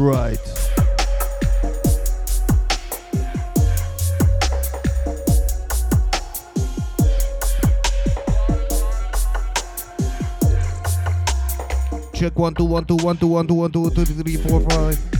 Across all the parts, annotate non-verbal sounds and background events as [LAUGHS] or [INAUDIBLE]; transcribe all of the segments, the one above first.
Right. Check one two one two one two one two one two two three four five.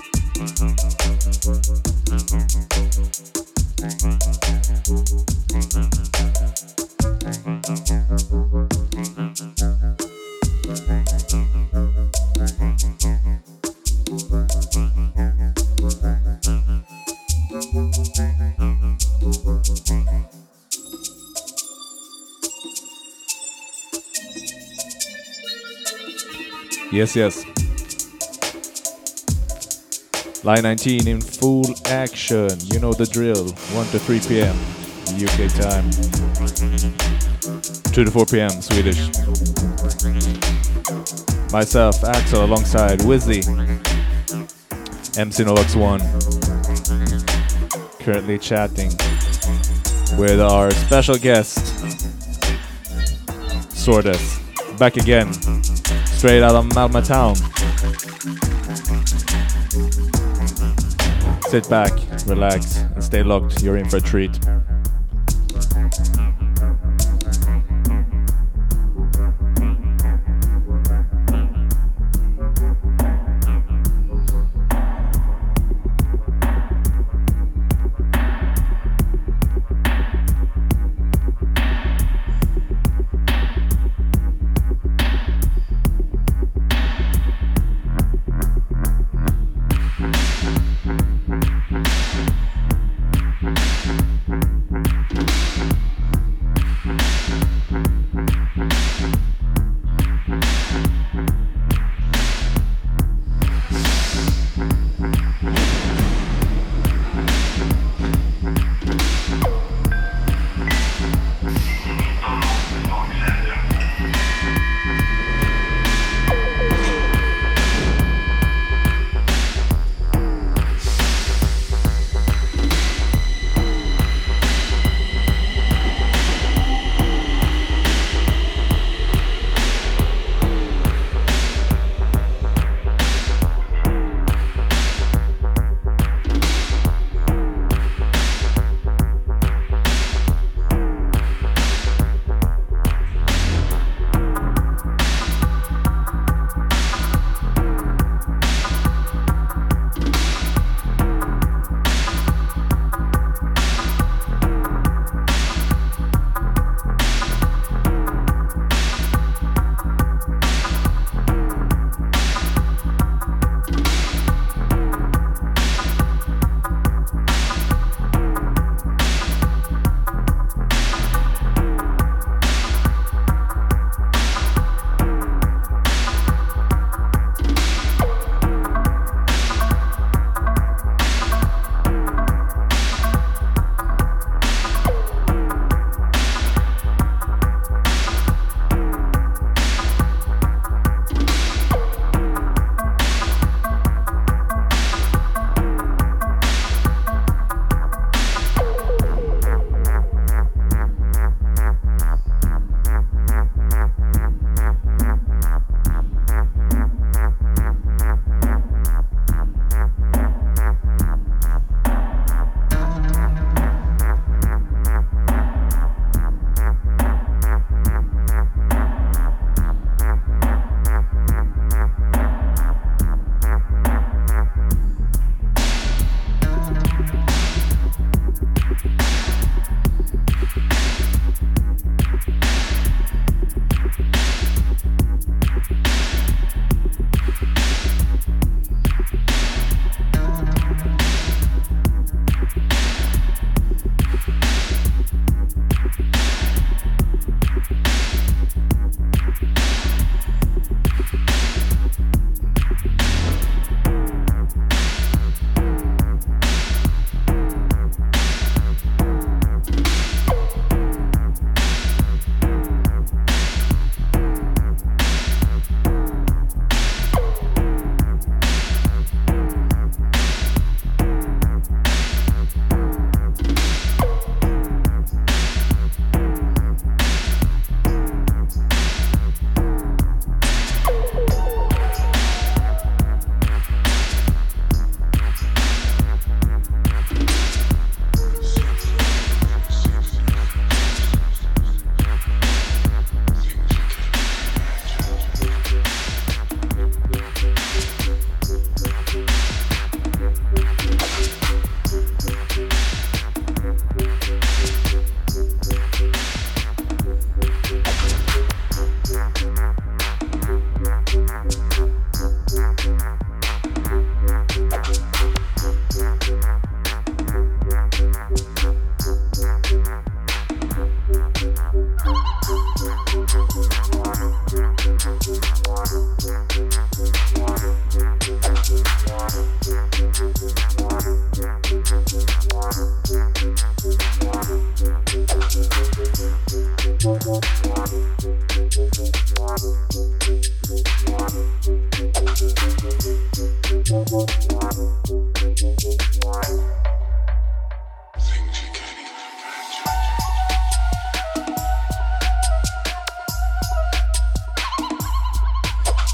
Yes, yes. Line 19 in full action. You know the drill. 1 to 3 p.m. UK time. 2 to 4 p.m. Swedish. Myself, Axel, alongside Wizzy. MC Novux 1. Currently chatting with our special guest, Sordez. Back again straight out of Malmö town. Sit back, relax, and stay locked. You're in for a treat.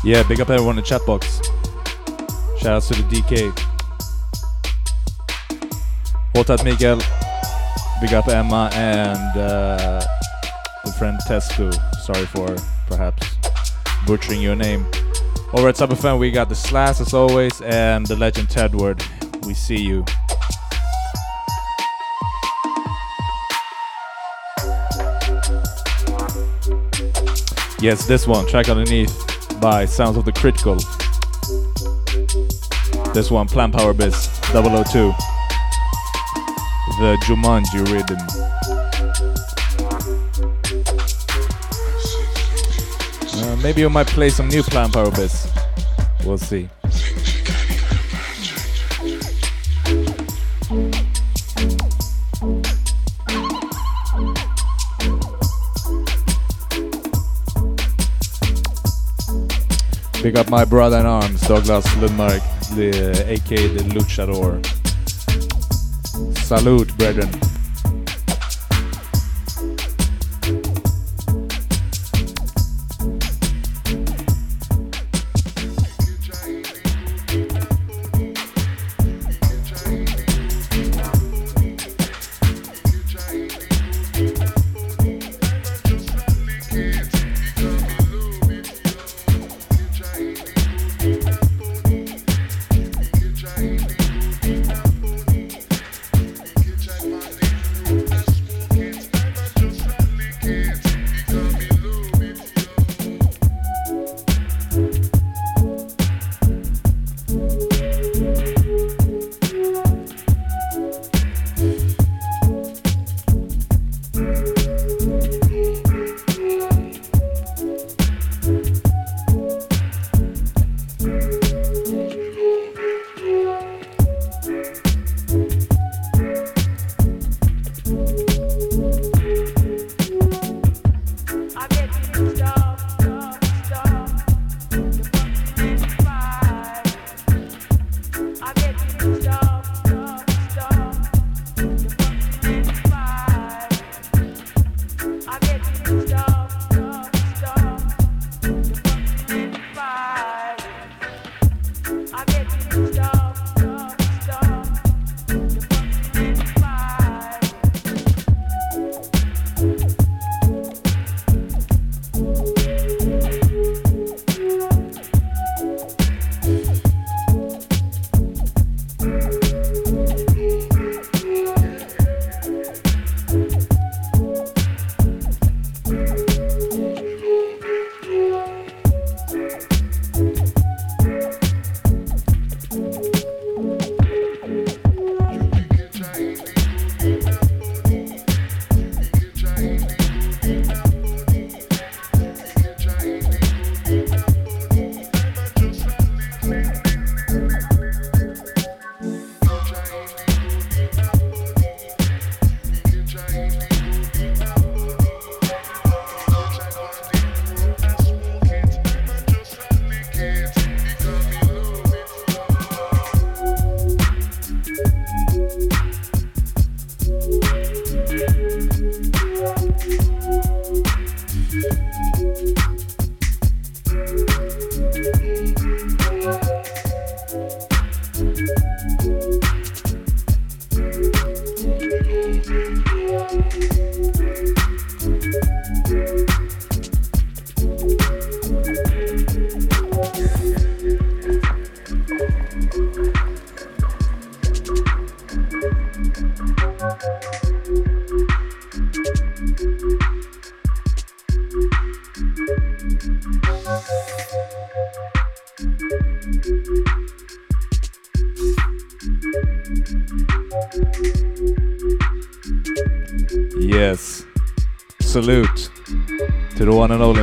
Yeah, big up everyone in the chat box. Shout outs to the DK. Hotat Miguel. Big up Emma and uh, the friend Testu. Sorry for perhaps butchering your name. Over at SubFM, we got the Slash as always and the legend Tedward. We see you. Yes, this one, track underneath by Sounds of the Critical. This one, Plant Power Biz 002. The Jumanji rhythm. Uh, maybe you might play some new Plant Power Biz. We'll see. Big up my brother in arms, Douglas Lundmark, the, aka the Luchador. Salute, brethren.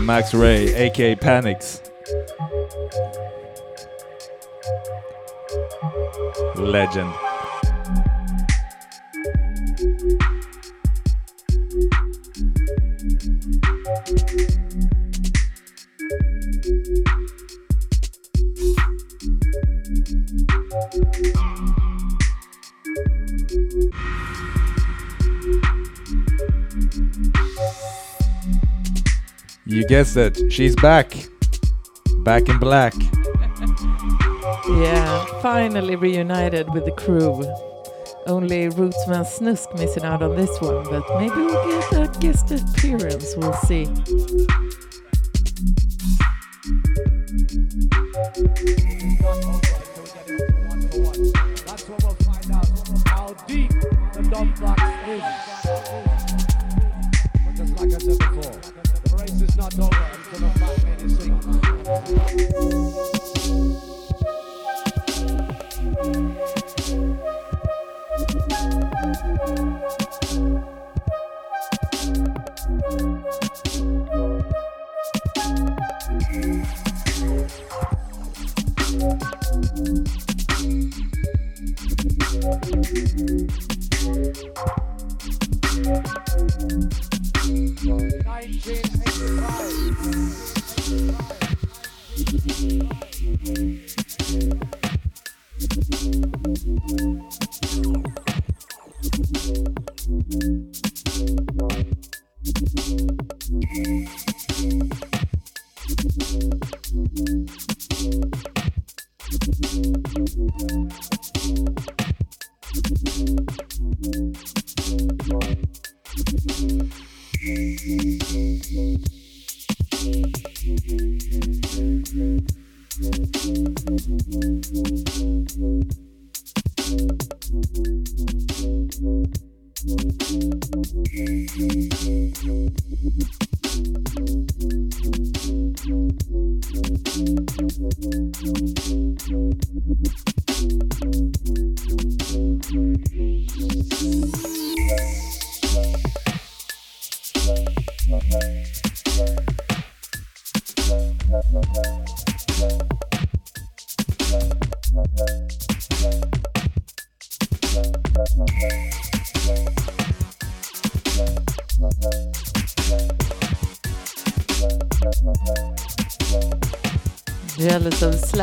Max Ray, aka Panics. Legend. You guessed it, she's back. Back in black. [LAUGHS] Yeah, finally reunited with the crew. Only Rootsman Snusk missing out on this one, but maybe we'll get a guest appearance, we'll see. Is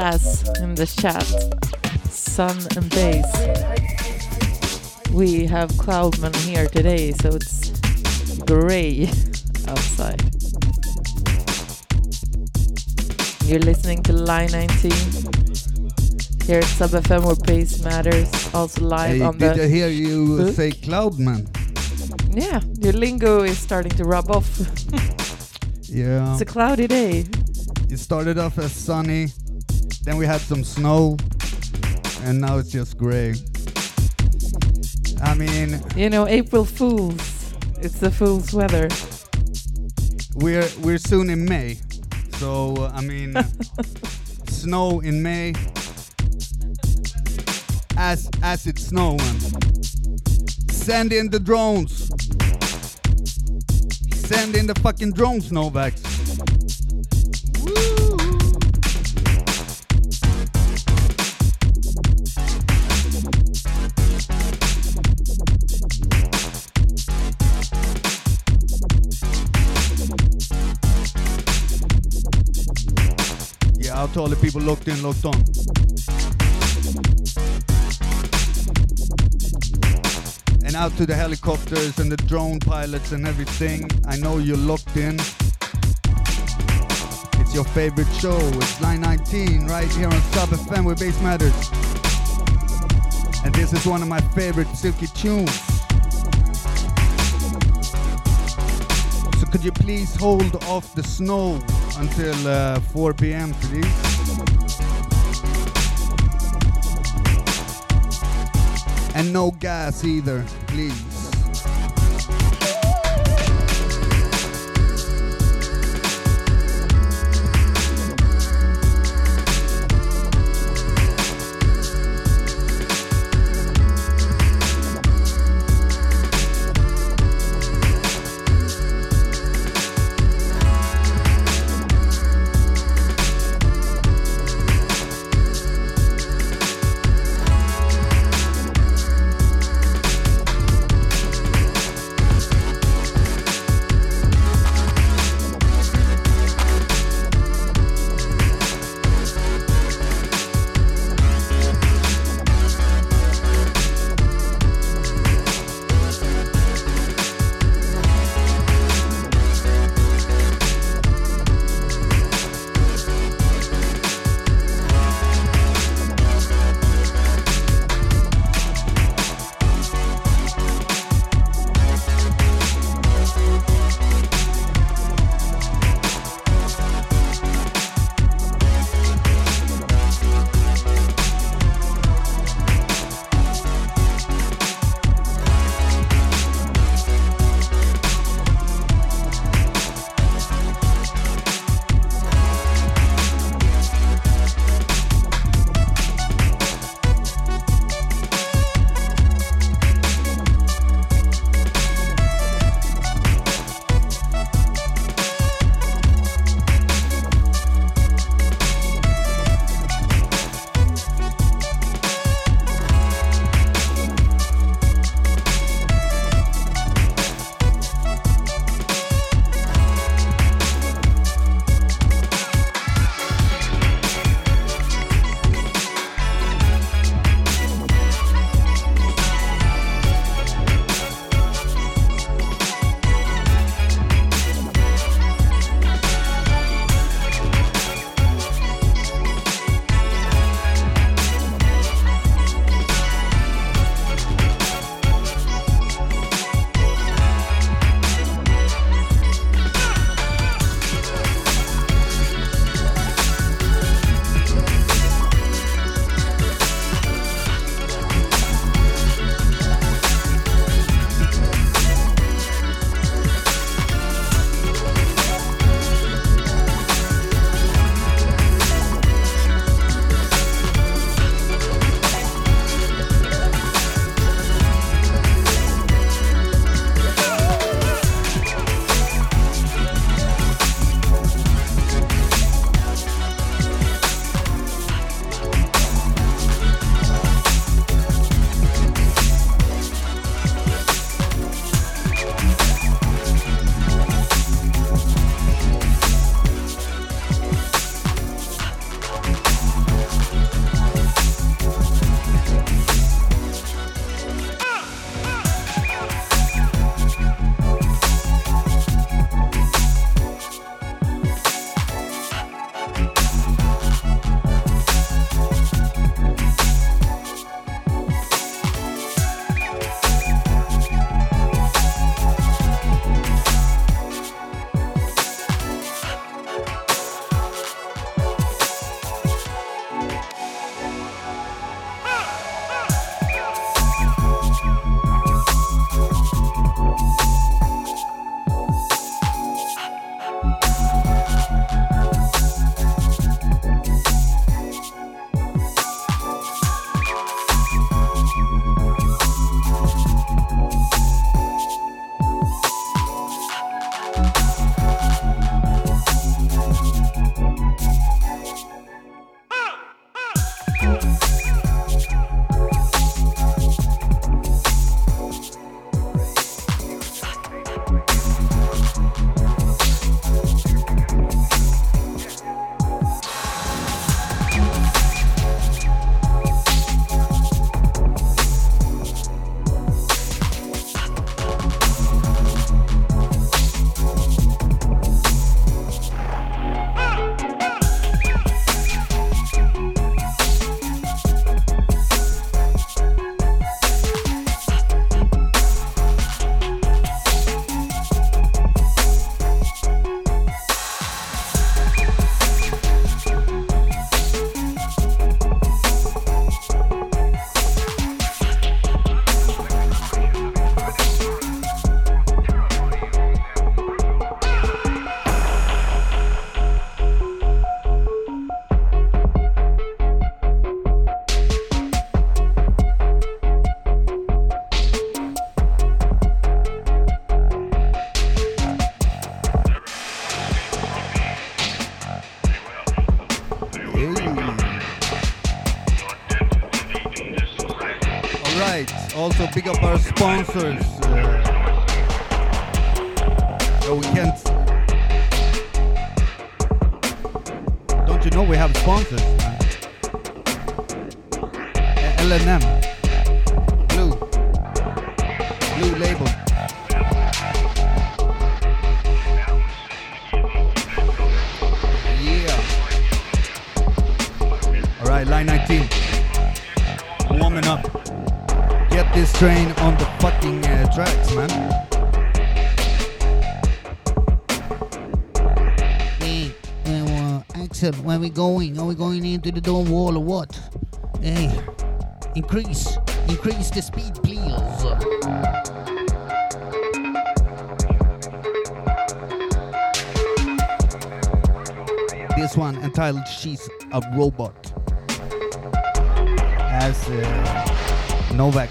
In the chat. Sun and bass. We have Cloudman here today, so it's gray outside. You're listening to Line 19 here at Sub FM where bass matters. Also live Hey, on did the. I hear you book. say Cloudman? Yeah, your lingo is starting to rub off. [LAUGHS] Yeah. it's a cloudy day. It started off as sunny, then we had some snow, and now it's just gray. I mean, You know, April Fools. It's the fool's weather. we're we're soon in May, so uh, I mean, [LAUGHS] snow in May. As as it's snowing, send in the drones. Send in the fucking drones, Novax. Out to all the people locked in, locked on. And out to the helicopters and the drone pilots and everything. I know you're locked in. It's your favorite show. It's Line 19 right here on Sub FM where bass matters. And this is one of my favorite silky tunes. So could you please hold off the snow until uh, 4 p.m. please? And no gas either, please. Big up our sponsors. Going into the dome wall or what? Hey, increase, increase the speed, please. This one entitled She's a Robot. As uh, Novak.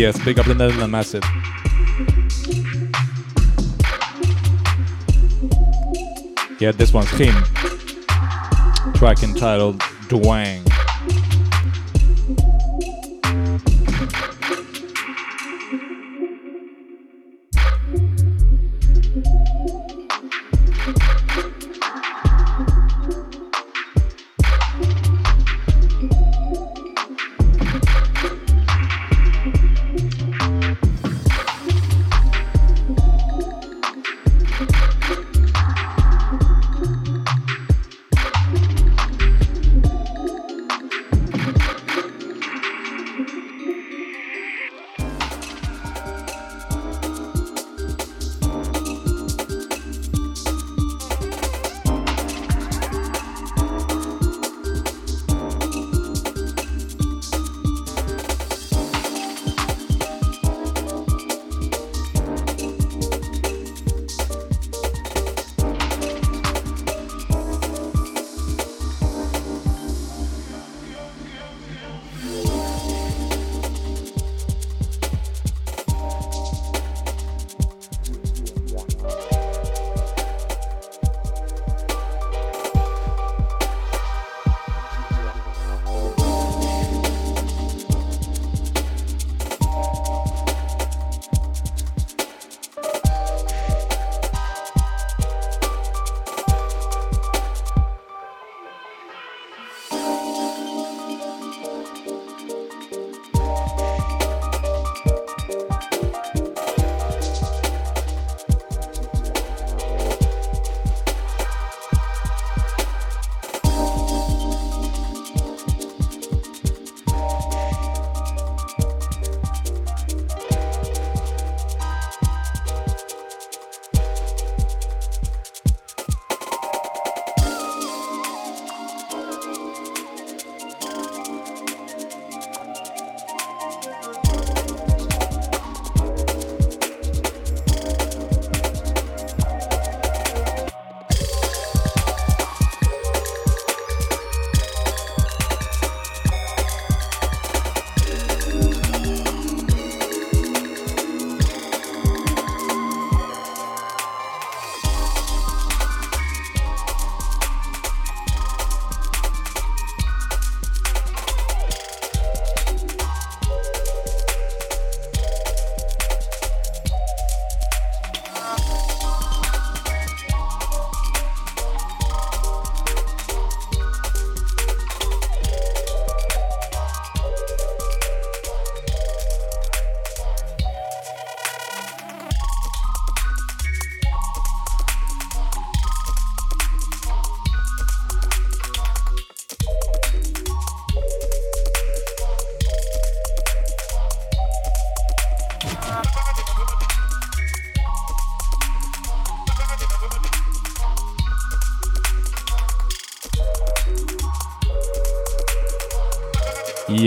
Yes, big up the Netherlands Massive. Yeah, this one's Kim. Track entitled Dwang.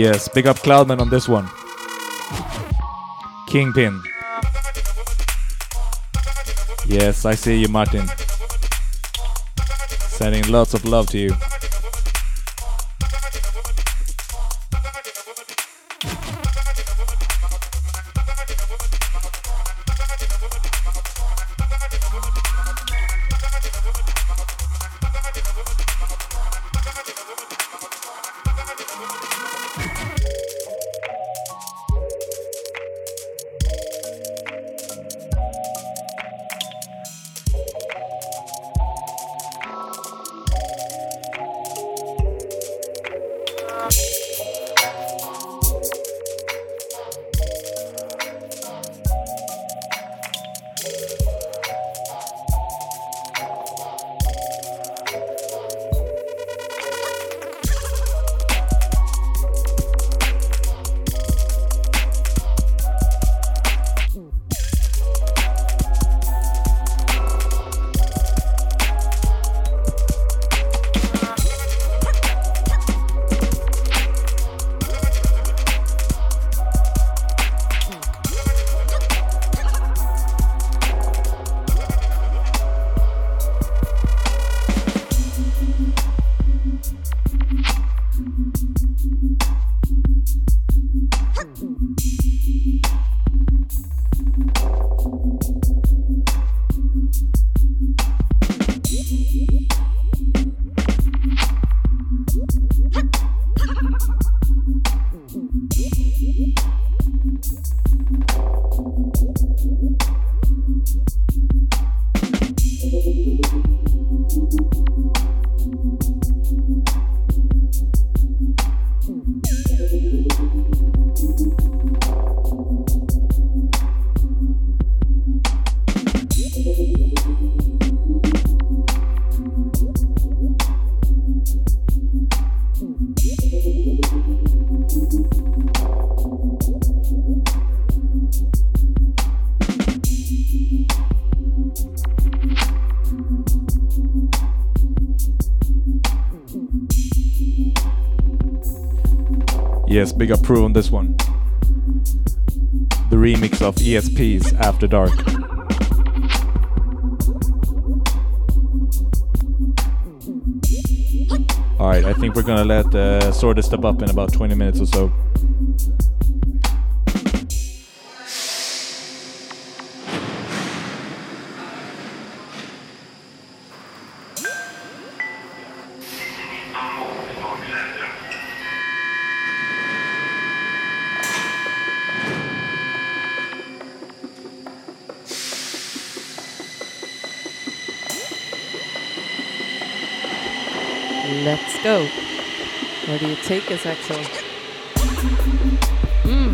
Yes, big up Cloudman on this one. Kingpin. Yes, I see you, Martin. Sending lots of love to you. Big approve on this one. The remix of ESP's After Dark. Alright, I think we're gonna let uh, Sordez step up in about 20 minutes or so. Go. Where do you take us, Axel? Mm.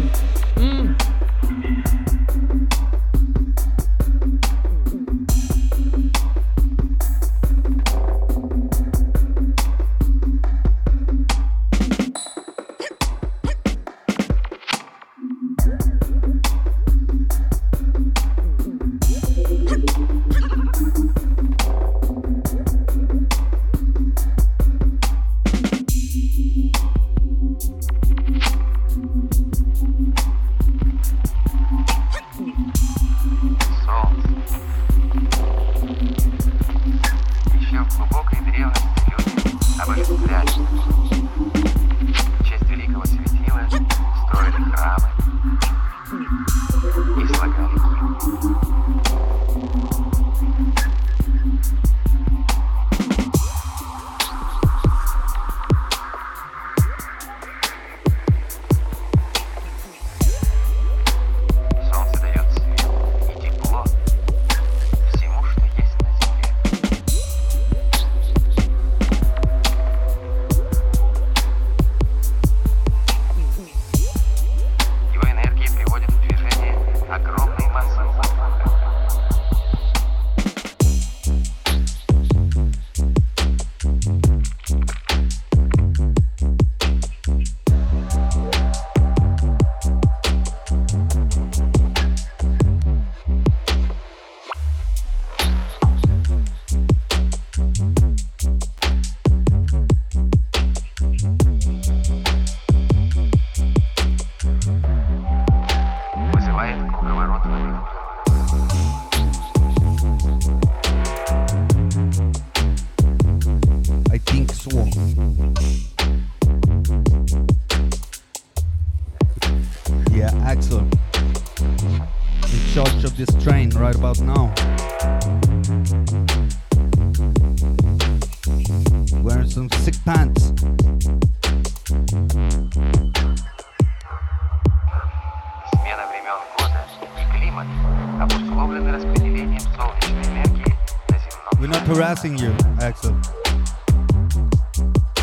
Harassing you, Axel.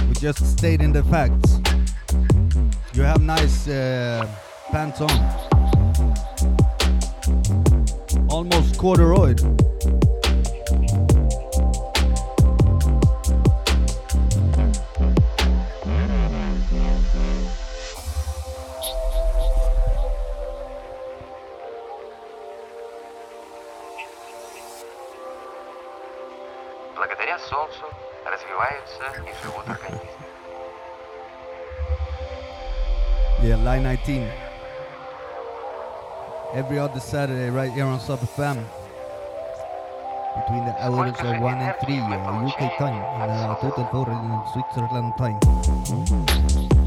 We just stating the facts. You have nice uh, pants on. Almost corduroyed. Other Saturday, right here on Sub FM. Between the hours of 1 and 3 uh, UK time and uh, 34 in Switzerland time.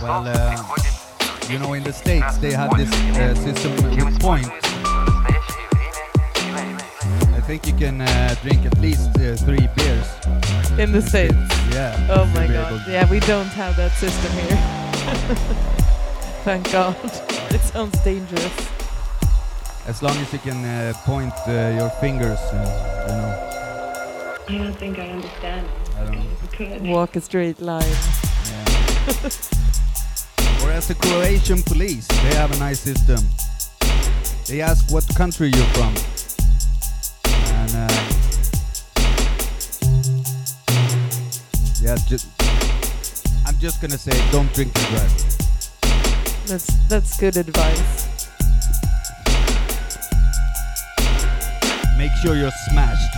Well, uh, you know, in the States, they have this uh, system with points. I think you can uh, drink at least uh, three beers. In the States? Yeah. Oh my god. Yeah, we don't have that system here. [LAUGHS] Thank God. It sounds dangerous. As long as you can uh, point uh, your fingers, you know. I don't think I understand. I don't. Walk a straight line. Yeah. [LAUGHS] as the Croatian police, they have a nice system. They ask what country you're from. And uh, yeah, just I'm just gonna say don't drink and drive. That's that's good advice. Make sure you're smashed.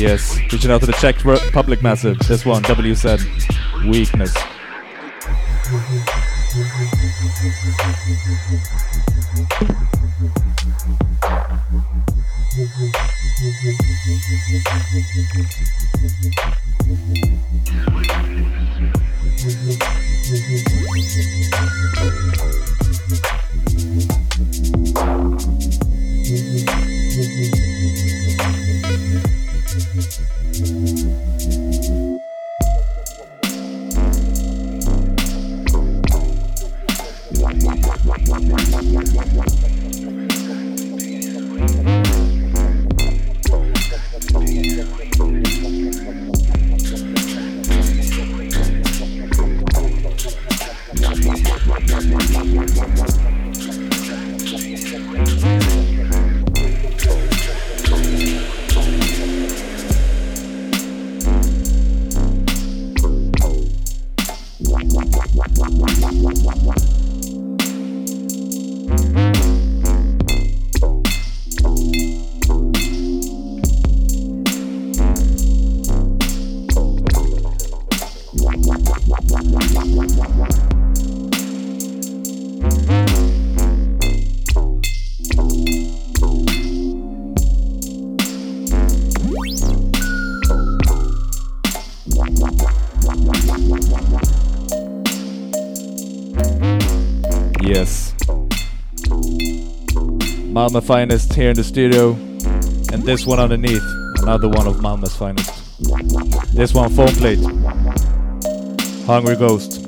Yes, reaching out to the Czech Republic massive. This one, WZ, Weakness. Malmö finest here in the studio. And this one underneath, another one of Malmö's finest. This one, foam plate. Hungry Ghost.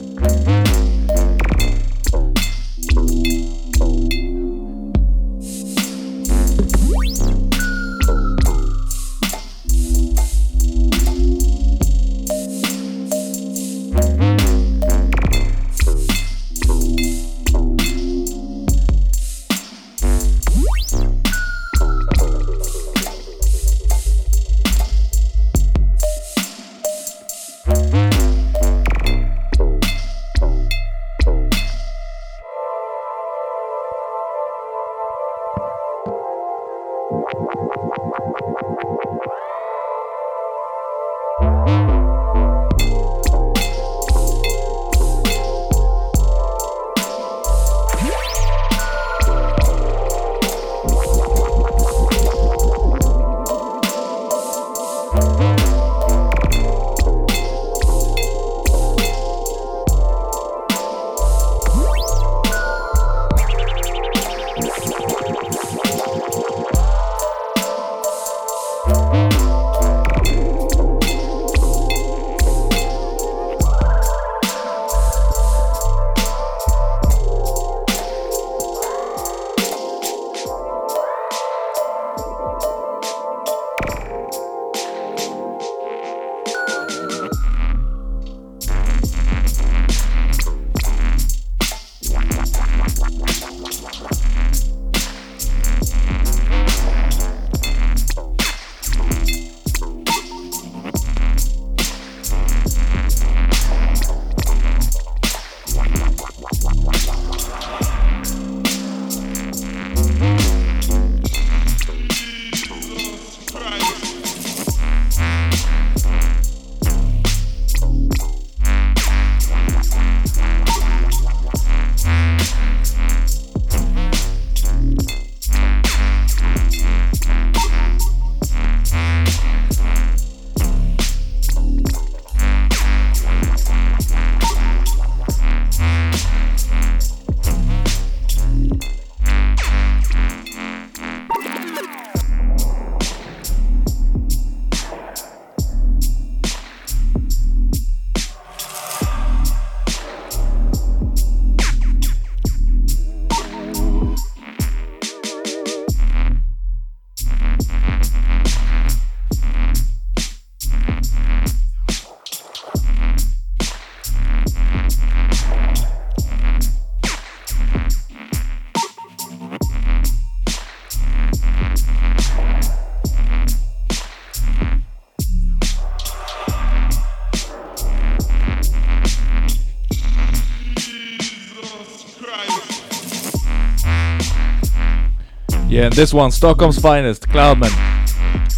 Yeah, and this one, Stockholm's finest, Cloudman.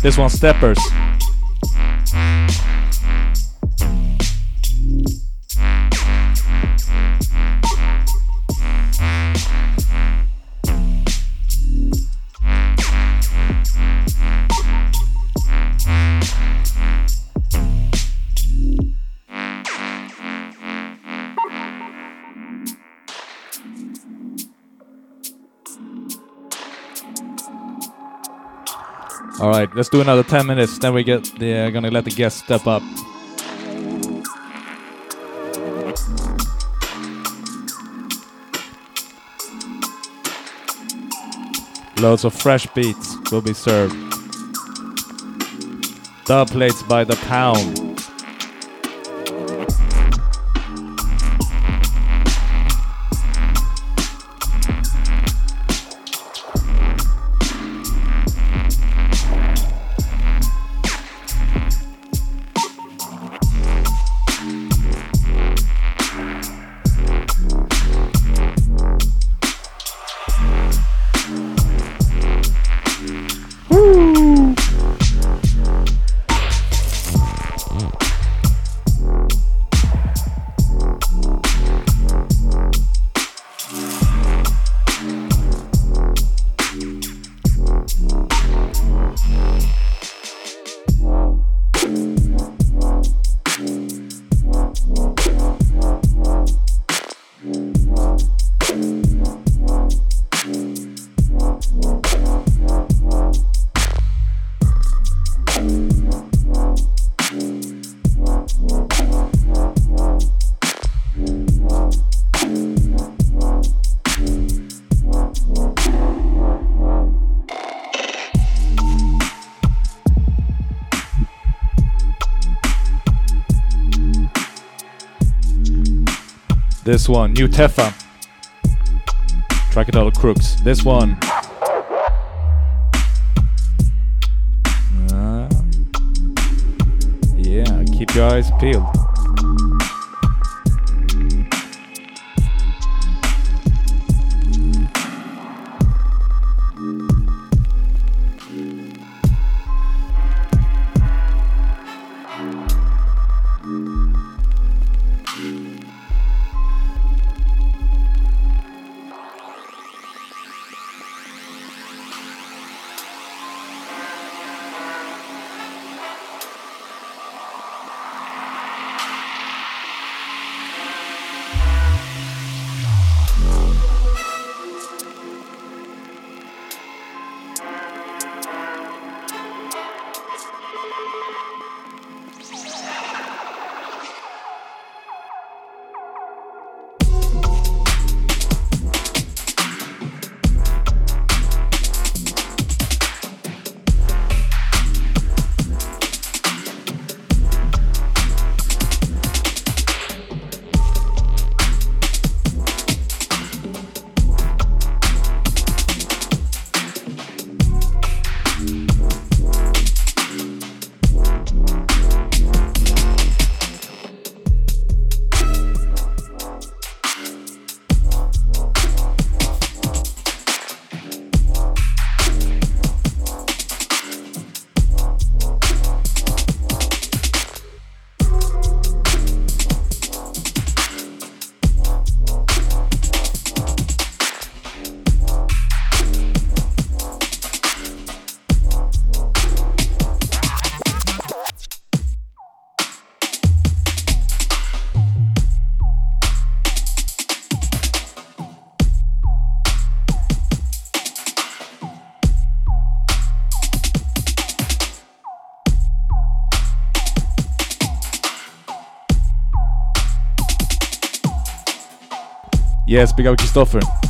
This one, Steppers. Let's do another 10 minutes. Then we get the uh, gonna let the guests step up. Loads of fresh beats will be served. Dub plates by the pound. This one, New Tefa. Trackadol Crooks. This one. Uh, yeah, keep your eyes peeled. Yes, big up Kristoffer.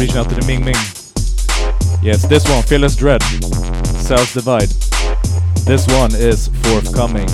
Reaching out to the Ming Ming. Yes, this one, Fearless Dread. Cells Divide. This one is forthcoming.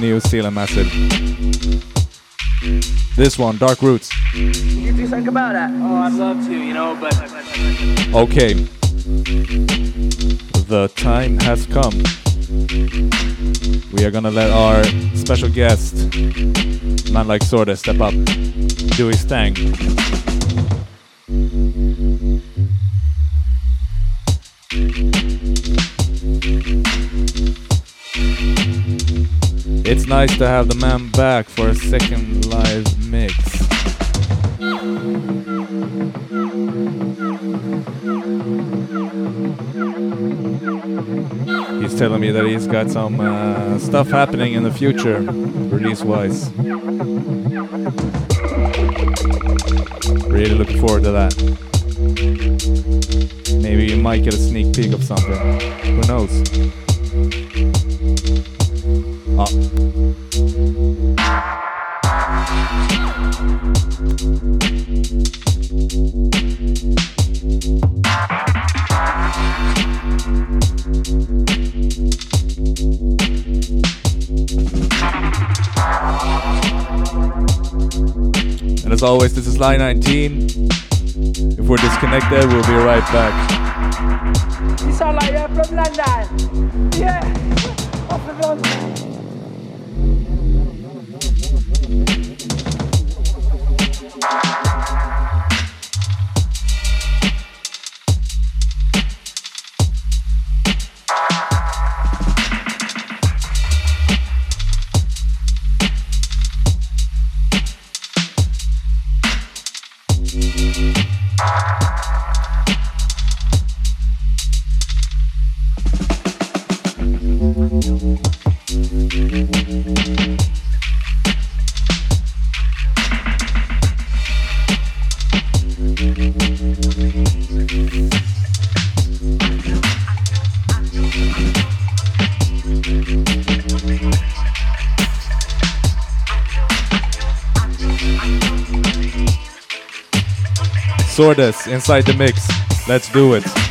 New Seal Massive. This one, Dark Roots. You do think about that? Oh, I'd love to, you know, but. Okay. The time has come. We are gonna let our special guest, man like Sordez, step up, do his thing. Nice to have the man back for a second live mix. He's telling me that he's got some uh, stuff happening in the future, release wise. Really looking forward to that. Maybe you might get a sneak peek of something. Who knows? Ah. As always, this is Line 19. If we're disconnected, we'll be right back. You sound like you're from London. Yeah. Sordez inside the mix. Let's do it.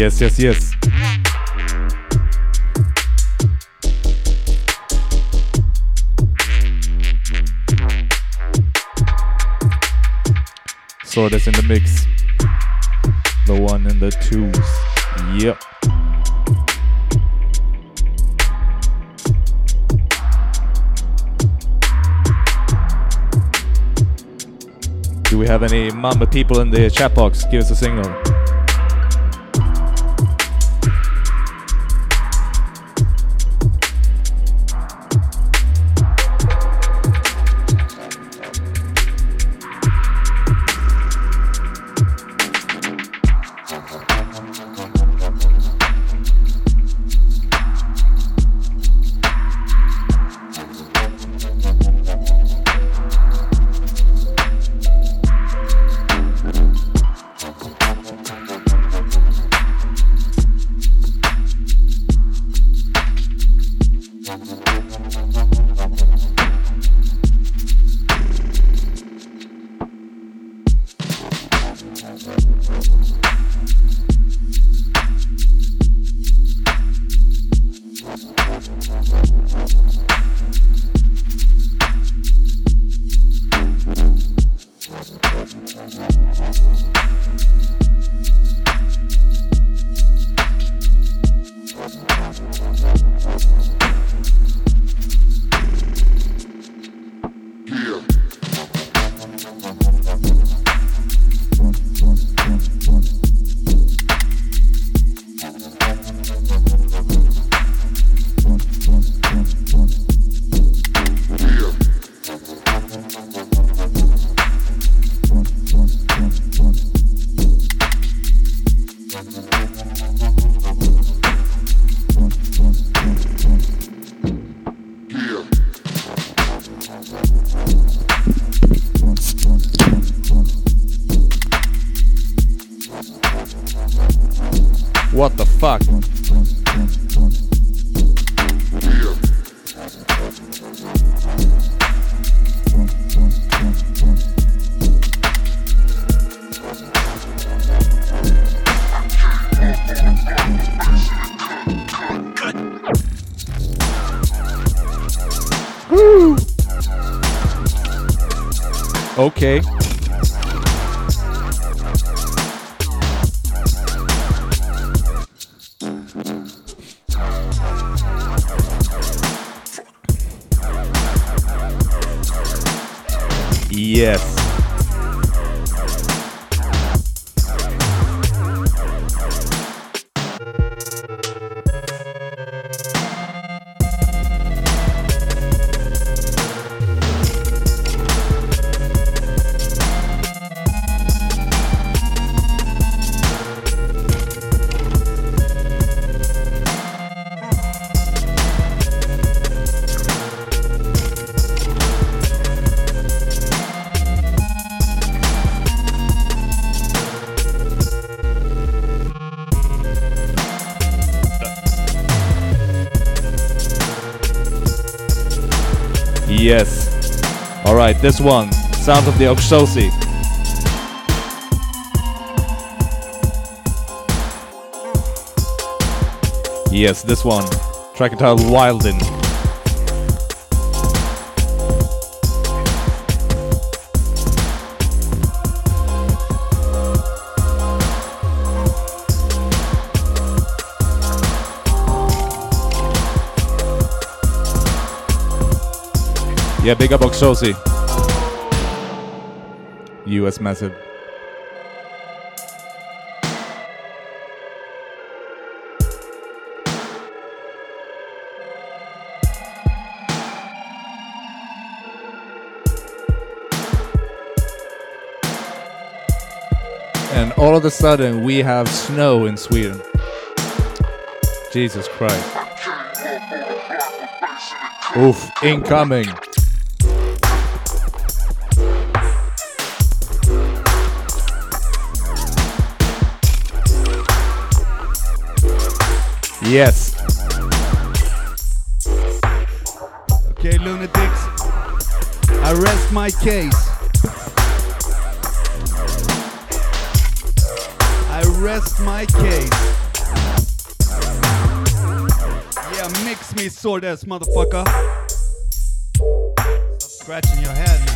Yes, yes, yes. Sword in the mix. The one and the twos. Yep. Do we have any mama people in the chat box? Give us a signal. Yes. All right, this one, Sound of the Oxosi. Yes, this one, track entitled Wildin. Yeah, big up Oxosi. US massive. And all of a sudden, we have snow in Sweden. Jesus Christ. Oof, incoming. Yes. Okay, lunatics. I rest my case. I rest my case. Yeah, mix me sword ass motherfucker. Stop scratching your head,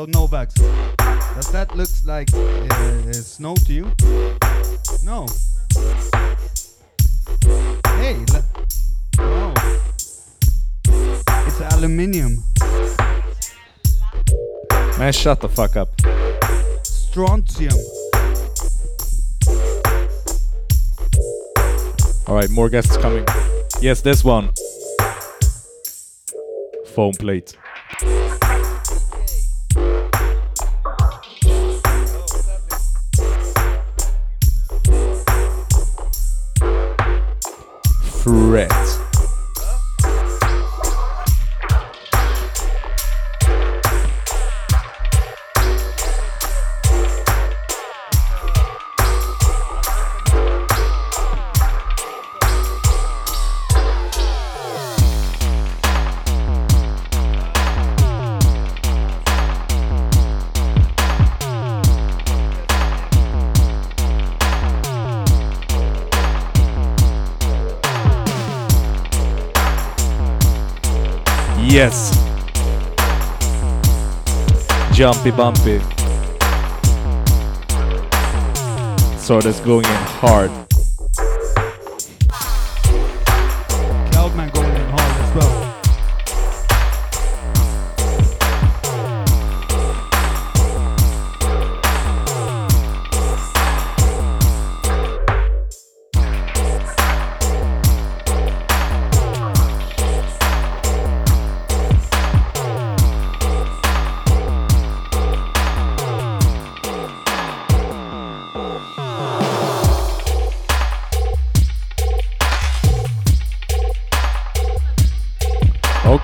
So Novax, does that look like uh, uh, snow to you? No. Hey, le- no. It's aluminium. Man, shut the fuck up. Strontium. All right, more guests coming. Yes, this one. Foam plate. Fret. Jumpy bumpy. So that's going in hard.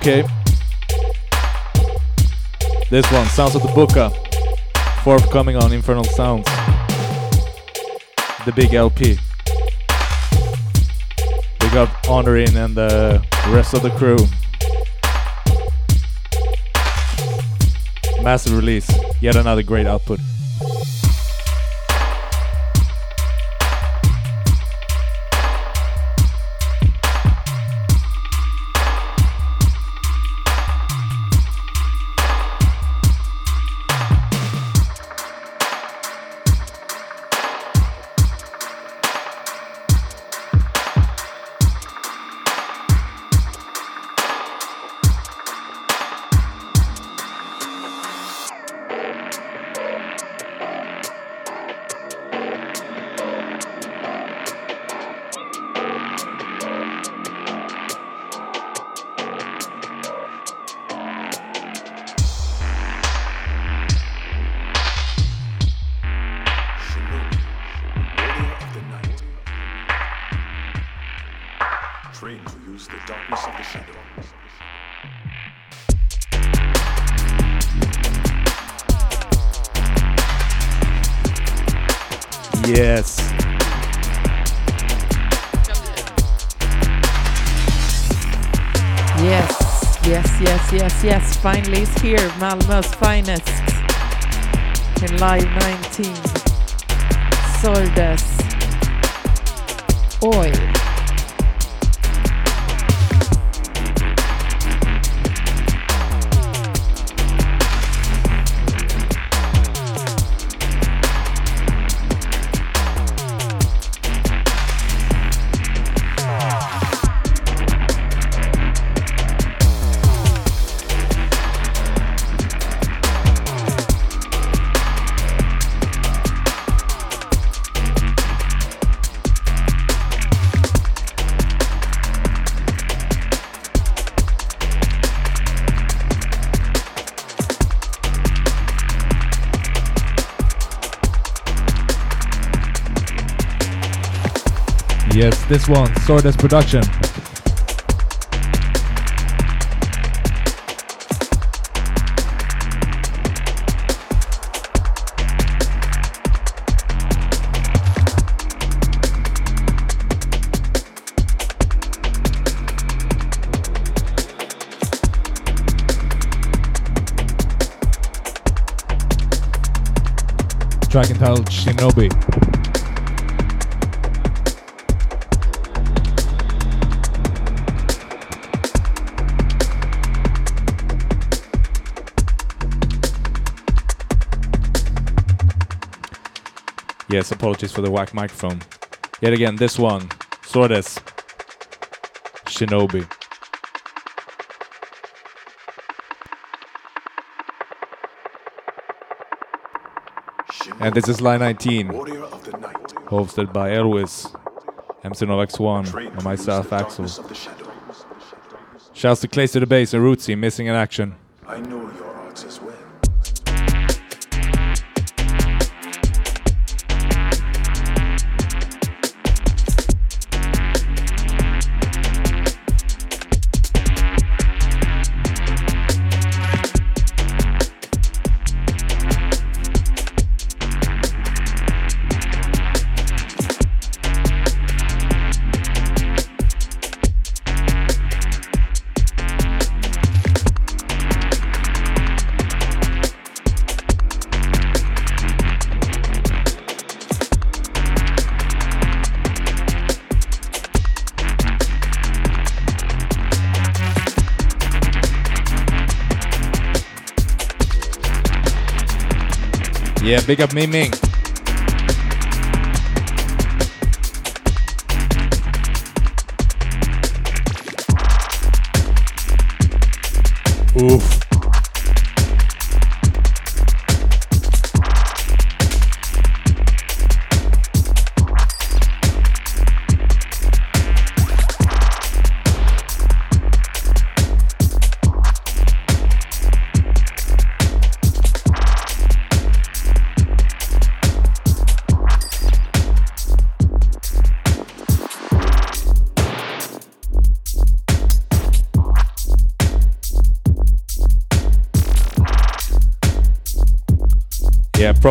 Okay. This one, Sounds of the Buka. Forthcoming on Infernal Sounds. The big LP. Big up Honorin and the rest of the crew. Massive release. Yet another great output. It's this one, Sordez Production. Track entitled Shinobi. Yes, apologies for the whack microphone. Yet again, this one, Sordez Shinobi. And this is line 19, of the night. hosted by L-Wiz, MC X1, Train and to myself, Axel. Shouts to Clays to the Base and Rootsy, missing in action. I know your arts as well. Big up Ming Ming.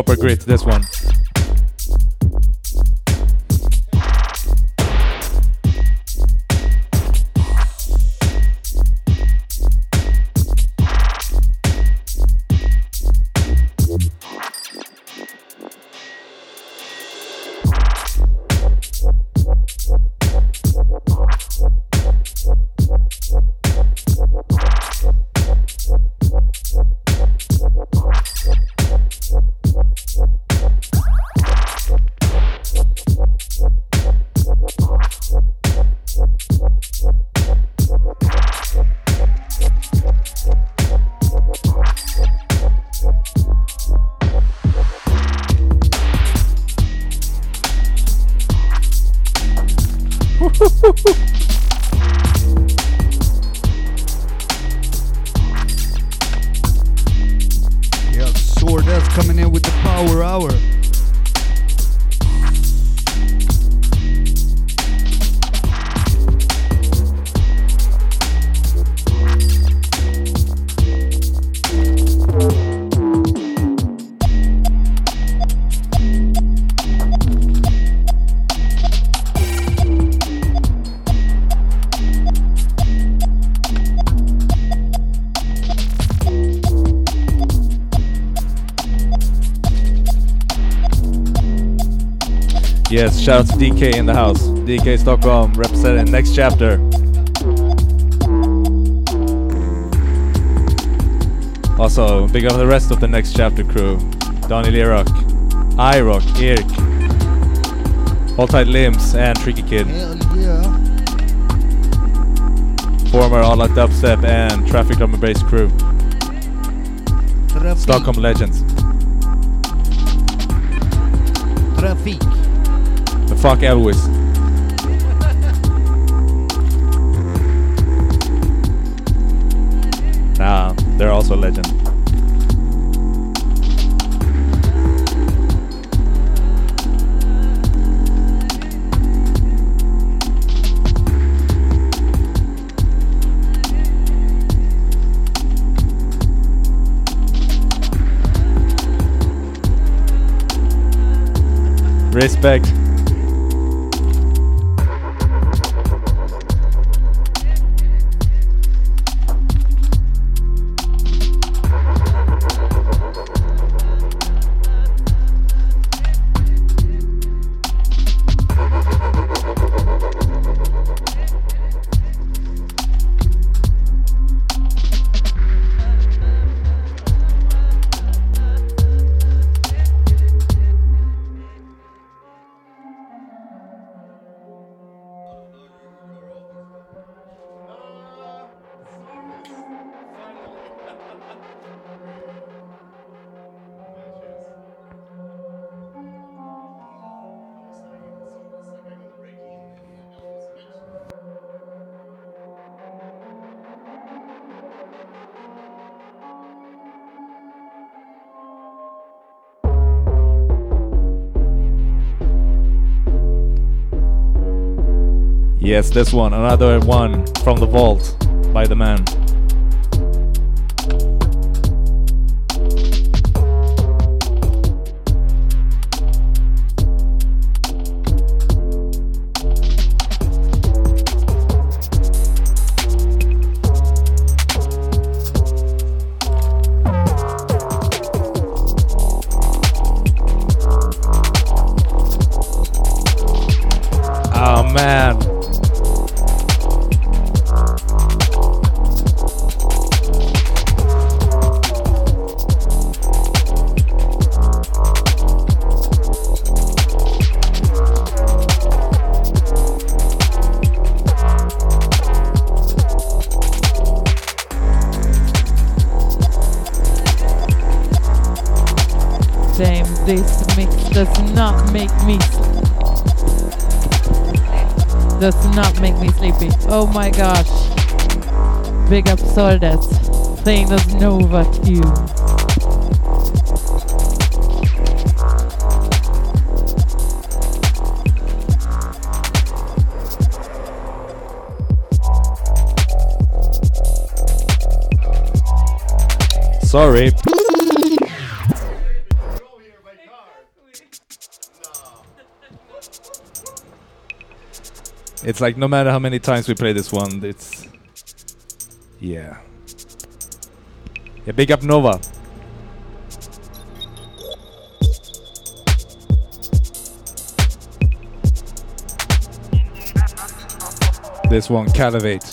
Proper grit, this one. DK in the house. DK Stockholm representing next chapter. Also, big up the rest of the next chapter crew. Daniel Irok, Irock, Irk, All Tight Limbs, and Tricky Kid. Yeah. Former All Out Dubstep and Traffic Drum and Bass crew. Stockholm Legends. Fuck L-Wiz. Nah, they're also a legend. Respect. Yes, this one, another one from the vault by the man. Nova tunes. Sorry. It's like no matter how many times we play this one, it's yeah. Yeah, big up Nova. This one, Calivate.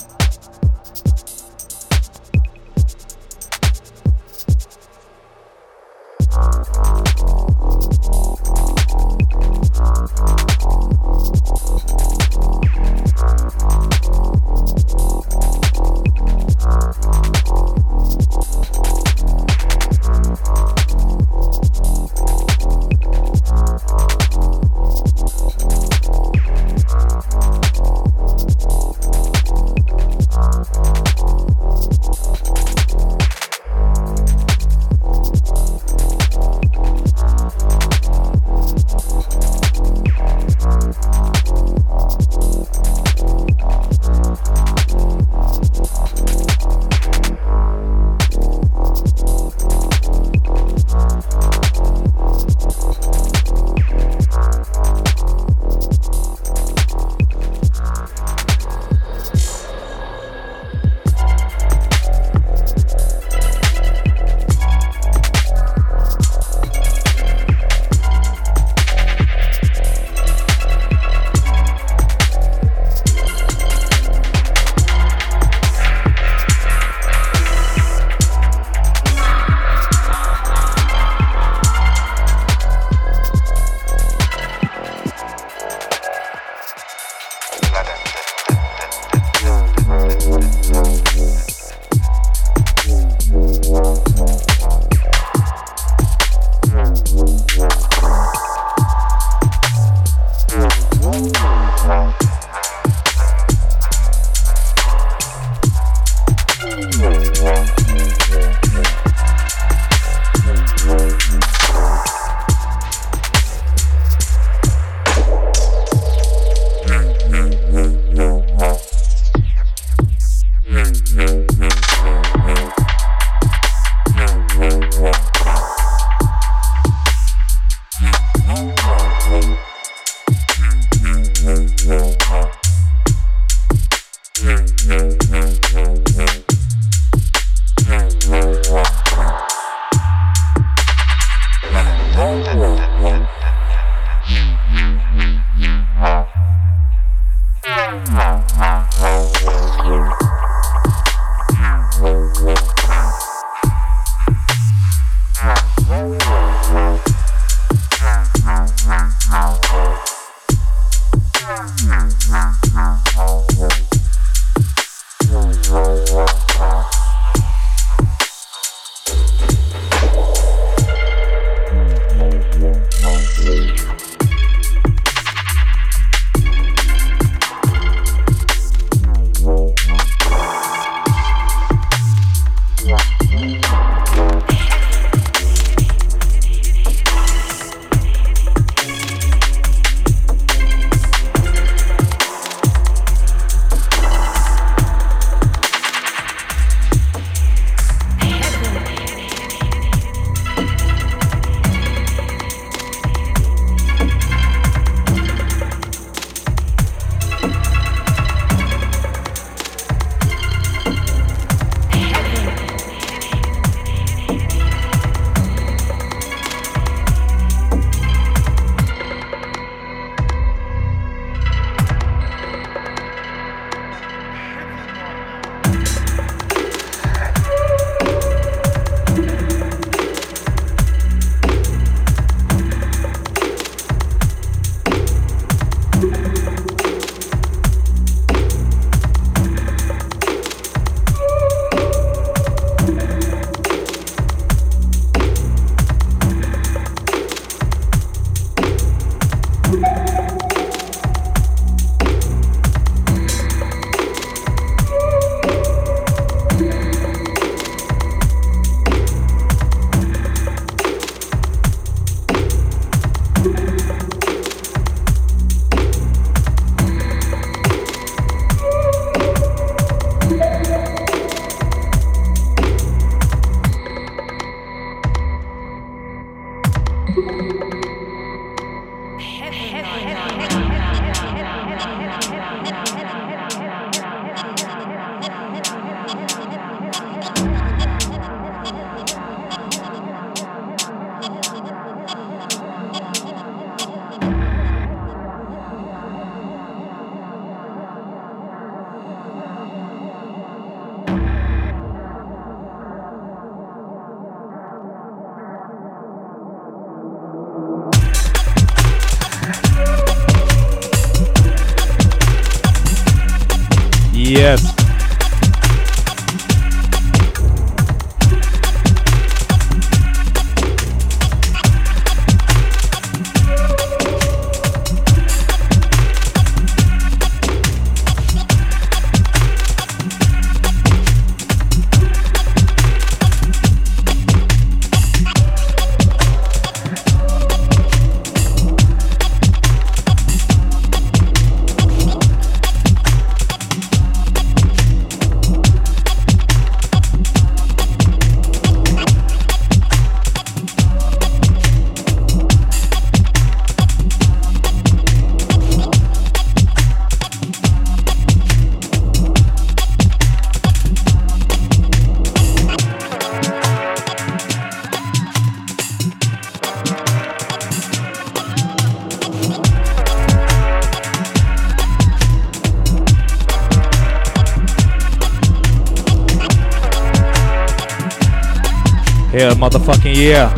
Motherfucking yeah.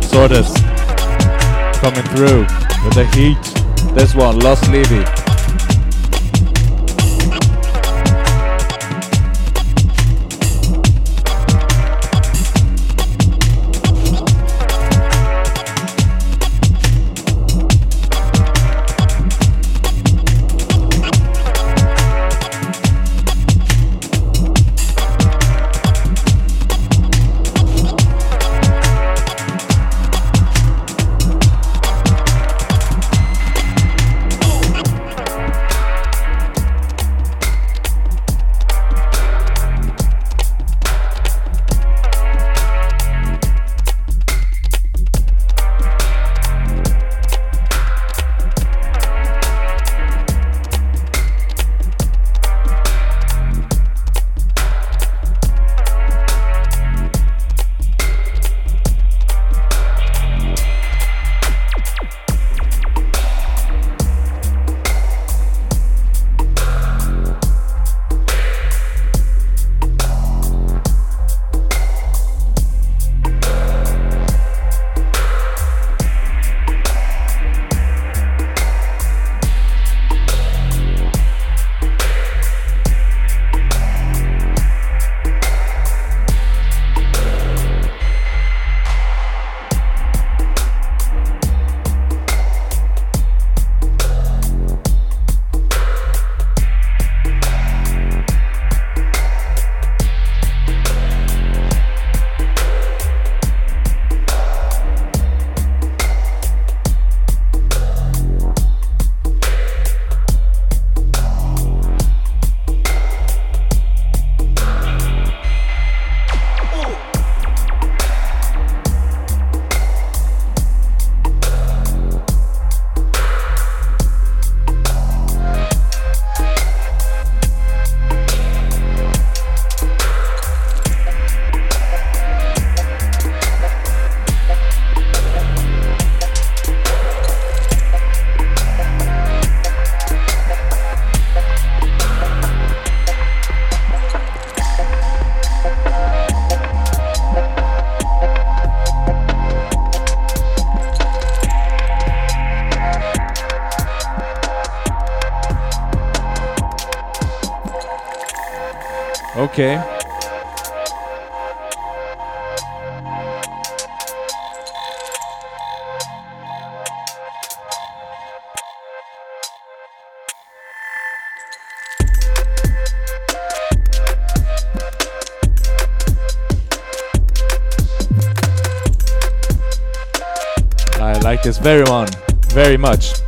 Sordez coming through with the heat. This one, Lost Levy. Okay. I like this very one, very much.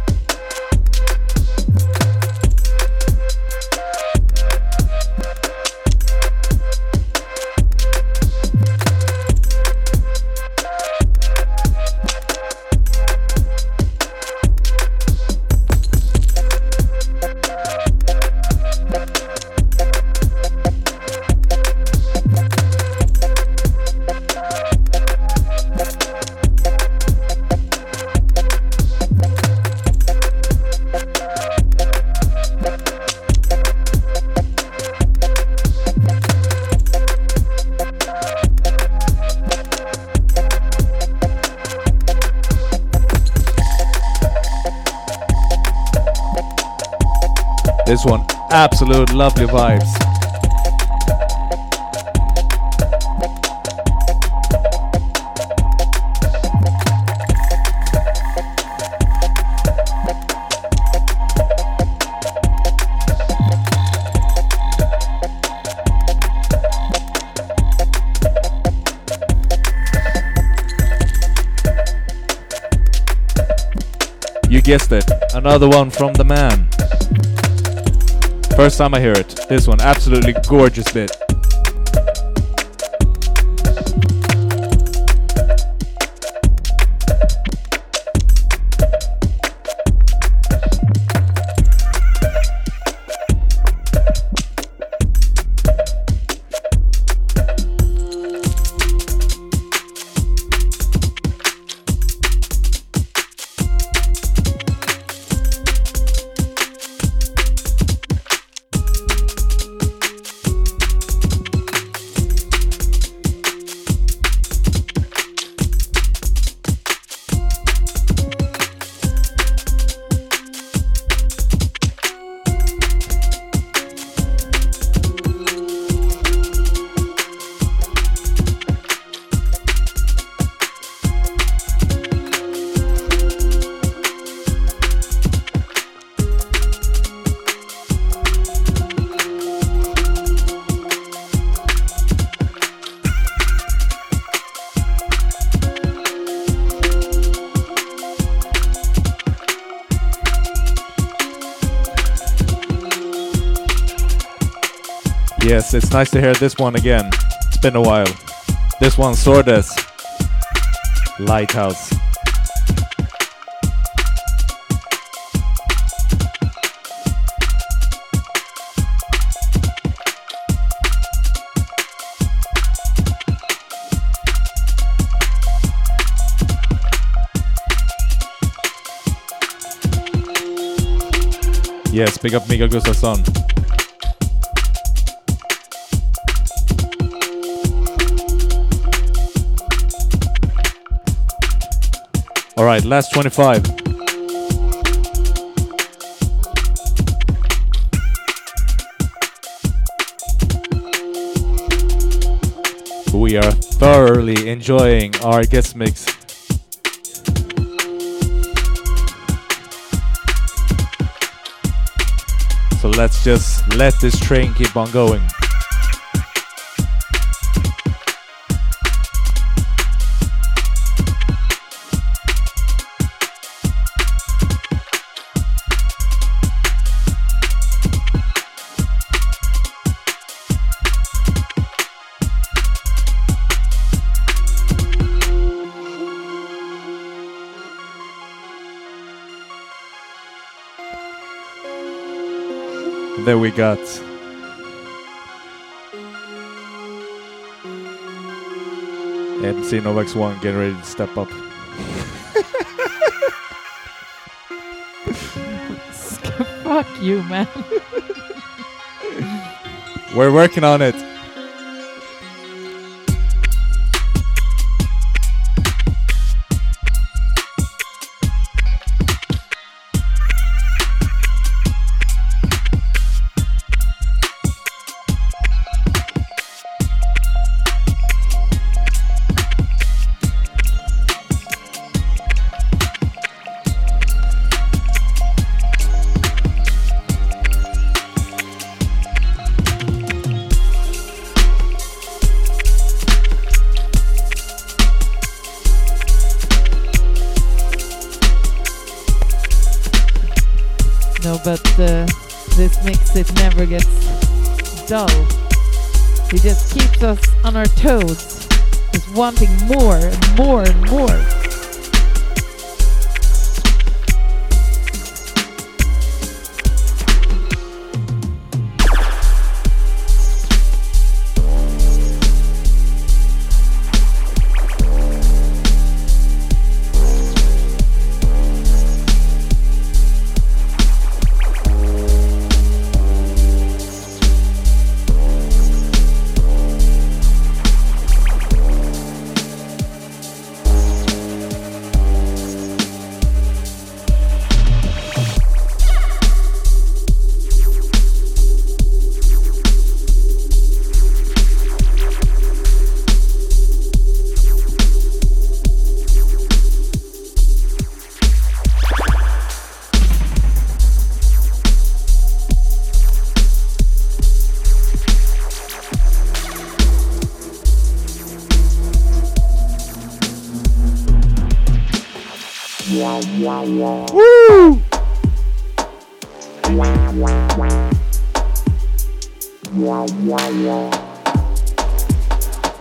Absolute lovely vibes. You guessed it, another one from the man. First time I hear it. This one, absolutely gorgeous bit. Yes, it's nice to hear this one again. It's been a while. This one, Sordez. Lighthouse. Yes, big up Miguel Gustafsson. All right, last 25. We are thoroughly enjoying our guest mix. So let's just let this train keep on going. MC Novax 1 getting ready to step up. [LAUGHS] Fuck you, man. We're working on it.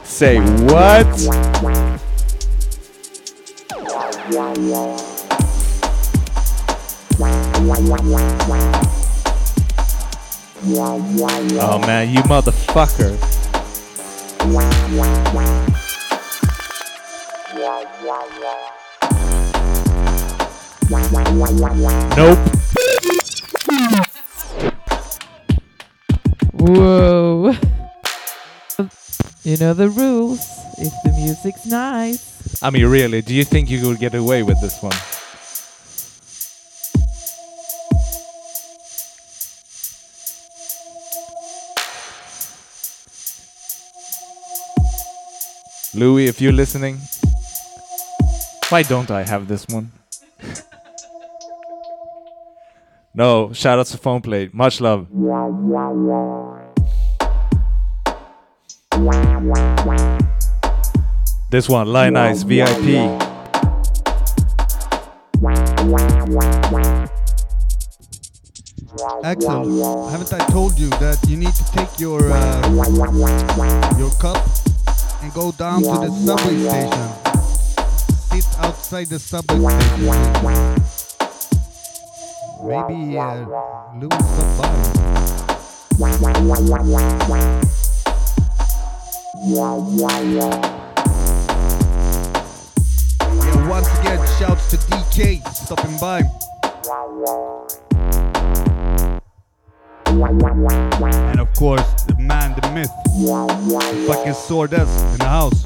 Say what? Oh man, you motherfucker. Nope. Whoa. You know the rules. If the music's nice. I mean, really, do you think you could get away with this one? Louis, if you're listening, why don't I have this one? No, shout out to Phone Plate. Much love. This one, Line Ice VIP. Axel, haven't I told you that you need to take your uh, your cup and go down to the subway station? Sit outside the subway station. Maybe uh, stop by. Yeah, once again, shouts to DK stopping by. And of course, the man, the myth, the fucking Sordez in the house.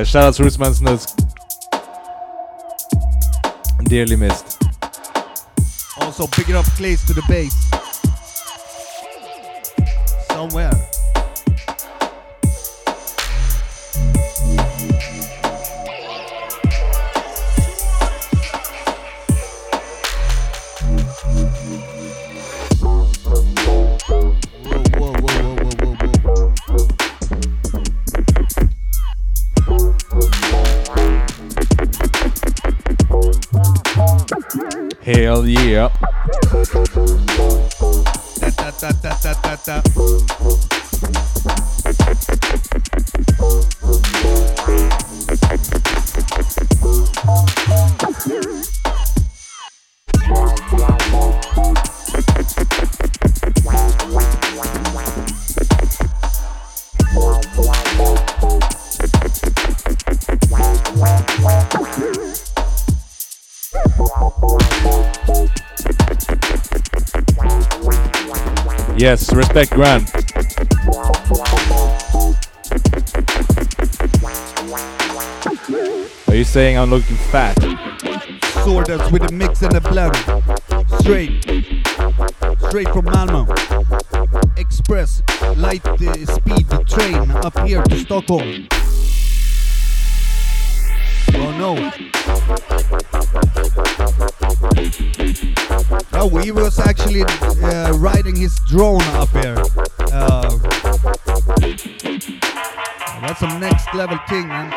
Yeah, shout out to Rootsman Snusk. Dearly missed. Also, it up Clays to the bass. Yes, respect Grant. Are you saying I'm looking fat? Sordez with a mix and a blend. Straight. Straight from Malmo. Express light speed train up here to Stockholm. Oh no. No, he was actually uh, riding his drone up here. Uh, that's some next level thing, man.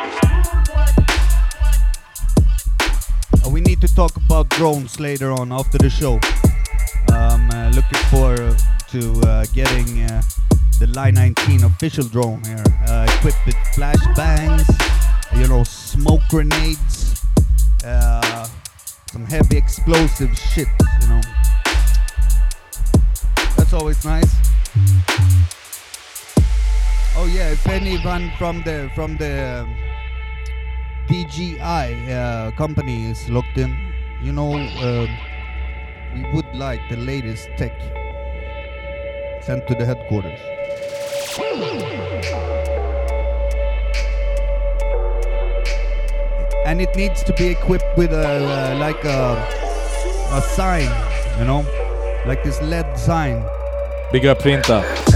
Uh, we need to talk about drones later on after the show. Um, uh, looking for uh, to uh, getting uh, the Line 19 official drone here, equipped with flashbangs, you know, smoke grenades, uh, some heavy explosive shit, you know. That's always nice. Oh yeah, if anyone from the from the um, DJI uh, company is locked in, you know, uh, we would like the latest tech sent to the headquarters. And it needs to be equipped with a uh, like a a sign, you know, like this LED sign. Big up.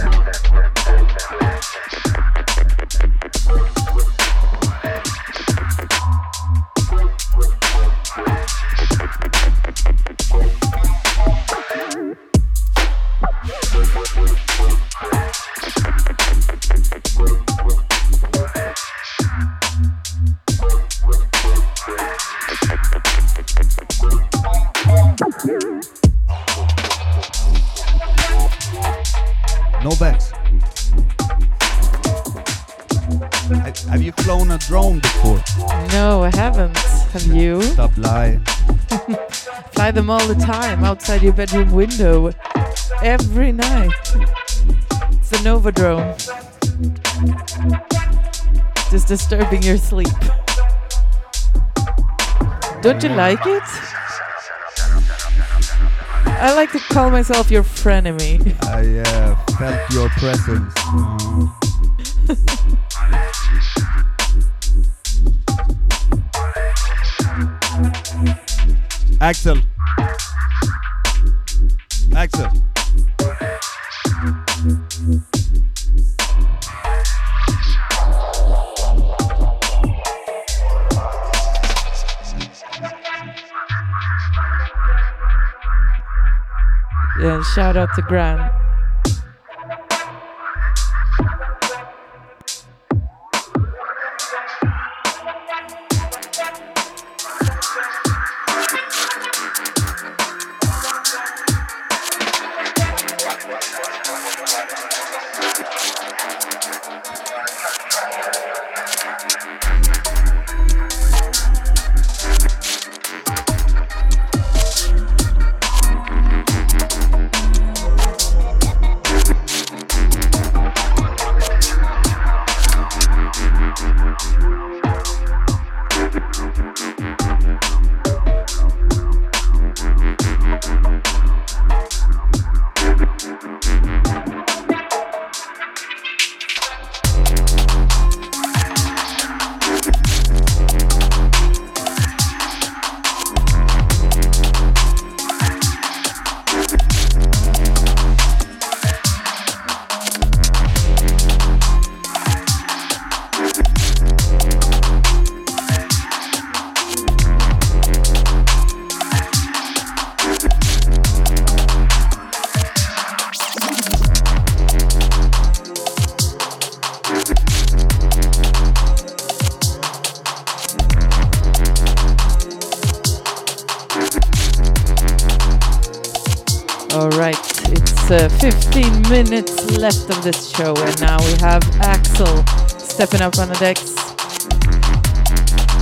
Drone before? No, I haven't. Have you? Stop lying. [LAUGHS] Fly them all the time outside your bedroom window. Every night. It's a Nova drone. Just disturbing your sleep. Don't you like it? I like to call myself your frenemy. [LAUGHS] I uh, felt your presence. [LAUGHS] Axel. Axel. Yeah, shout out to Gran. Of this show, and now we have Axel stepping up on the decks.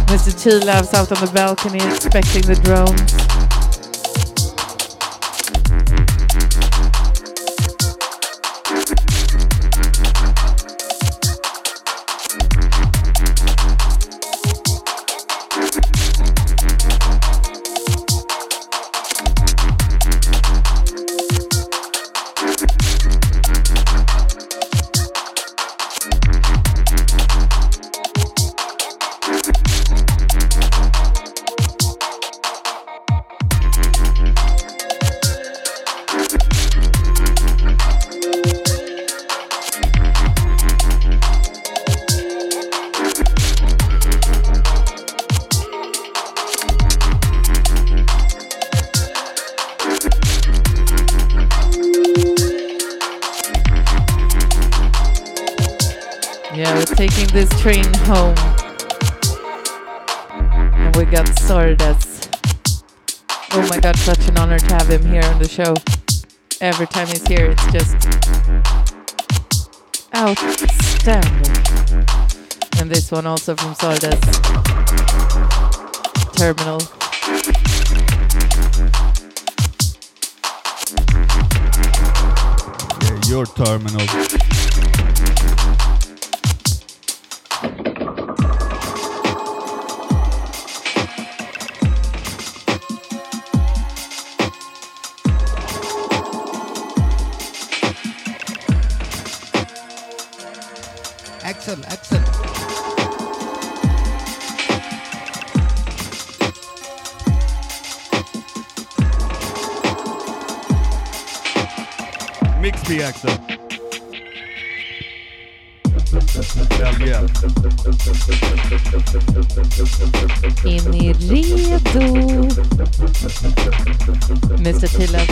Mr. Chilav's out on the balcony expecting the drones. This one also from Sordez. Terminal. Yeah, your terminal. Är ni redo? Mr Tilev,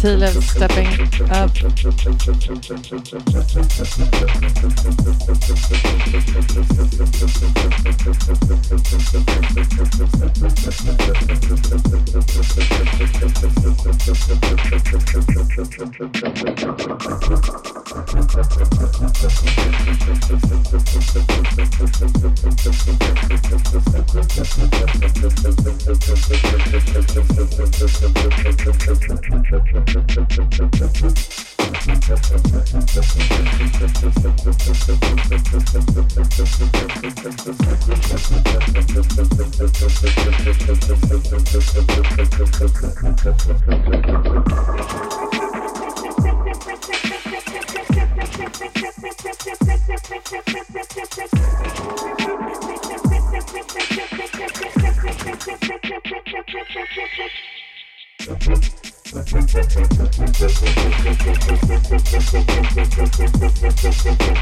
Tilev stepping up. All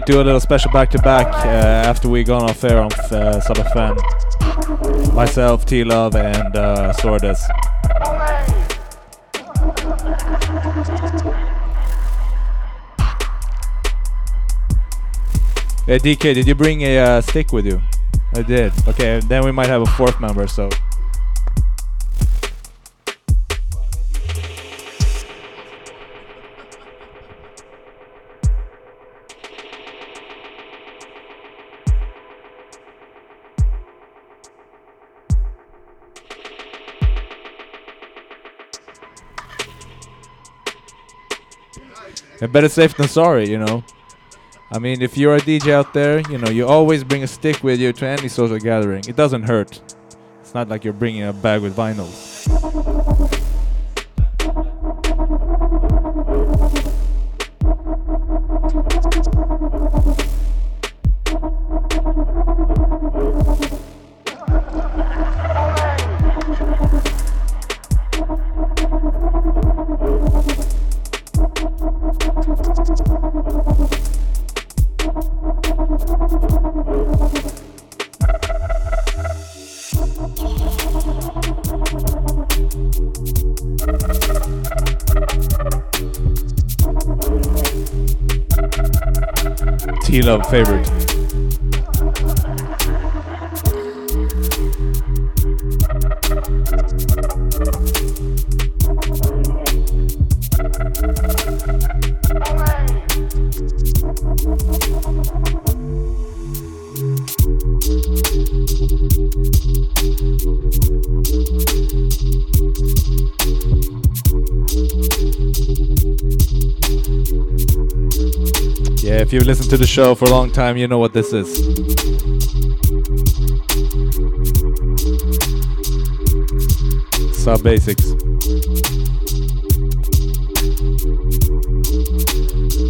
might do a little special back to back after we gone off air on uh, Sub FM. Myself, T Love, and uh, Sordez. Hey DK, did you bring a uh, stick with you? I did. Okay, then we might have a fourth member. So. Yeah, better safe than sorry, you know. I mean, if you're a DJ out there, you know, you always bring a stick with you to any social gathering. It doesn't hurt. It's not like you're bringing a bag with vinyls. T-Love favorite. If you've listened to the show for a long time, you know what this is. Sub Basics.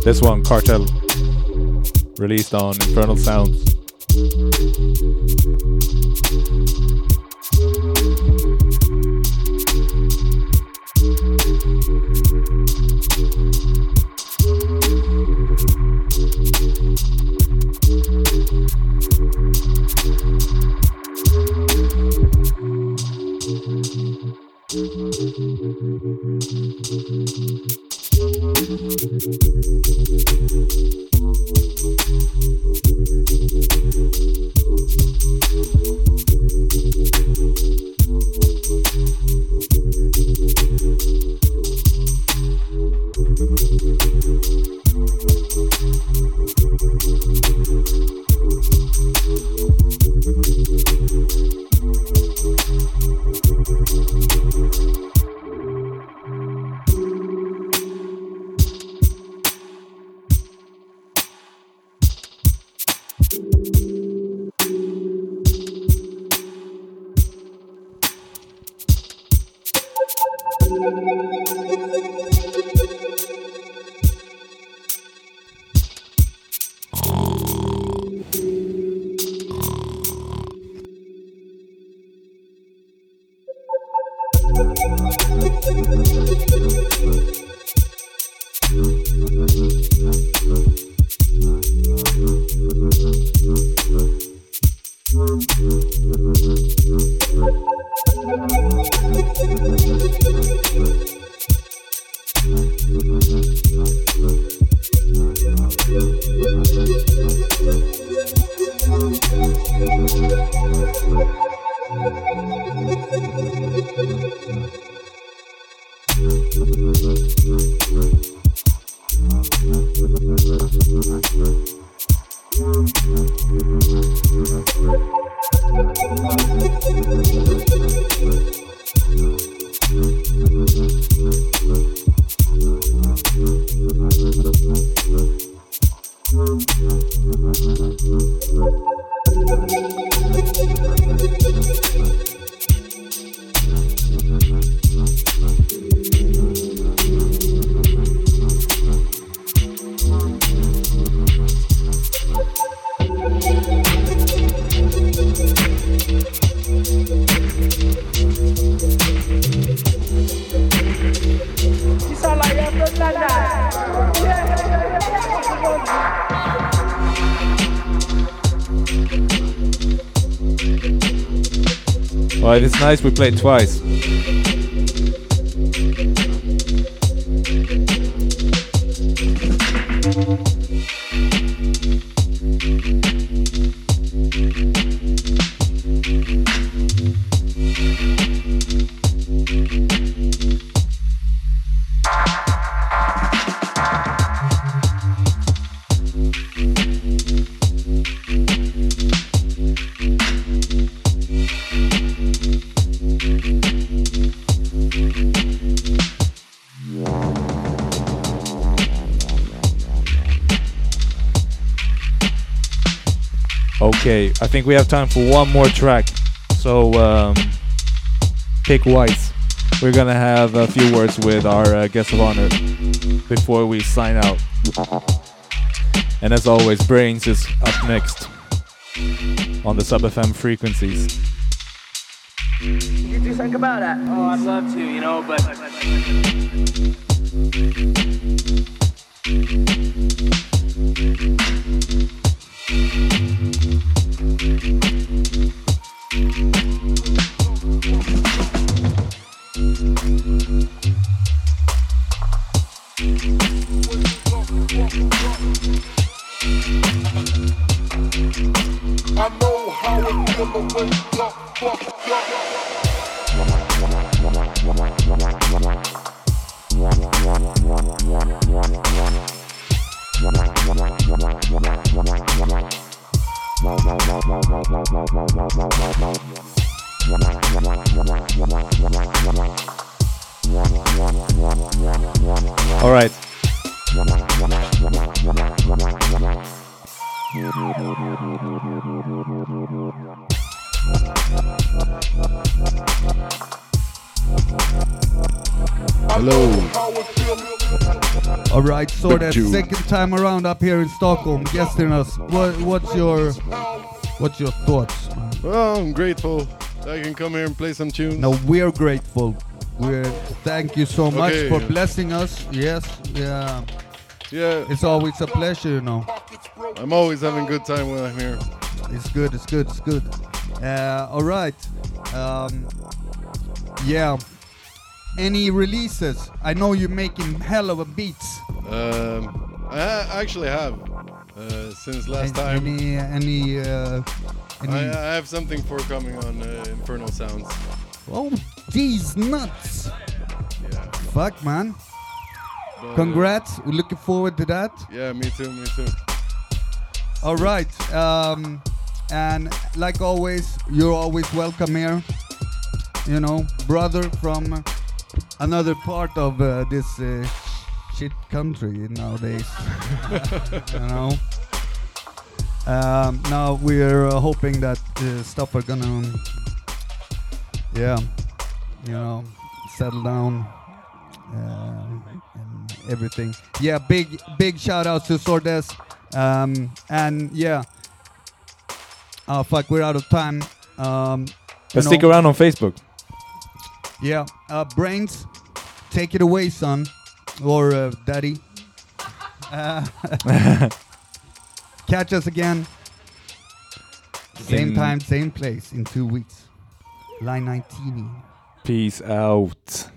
This one, Cartel, released on Infernal Sounds. If it's nice, we play it twice. I think we have time for one more track. So um, pick wise. We're gonna have a few words with our uh, guest of honor before we sign out. And as always, Brains is up next on the Sub FM frequencies. You do think about that? Oh, I'd love to, you know, but. I know how it All right. Hello. All right, so Big that second time around up here in Stockholm, guesting us. What, what's your what's your thoughts? Well, I'm grateful I can come here and play some tunes. No, we're grateful. We're thank you so much Okay. for blessing us. Yes, yeah, Yeah, it's always a pleasure. You know, I'm always having a good time when I'm here. it's good. It's good. It's good. Uh, all right. Um, yeah. Any releases? I know you're making hell of a beats. Um, I actually have uh, since last Any- time. Any any uh, any? I, I have something for coming on uh, Infernal Sounds. oh, these nuts! Yeah. Fuck, man. But, uh, Congrats. We're looking forward to that. yeah, me too, me too. All right. Um, and like always, you're always welcome here. You know, brother from another part of uh, this uh, shit country nowadays. [LAUGHS] you know. Um, now we're uh, hoping that uh, stuff are gonna, yeah, you know, settle down uh, and everything. Yeah, big big shout out to Sordez. Um, and yeah, oh fuck, we're out of time. Um, But stick know, around on Facebook. Yeah, uh, brains, take it away, son, or uh, daddy. Uh, [LAUGHS] catch us again. Same In- time, same place in two weeks. Line 19. Peace out.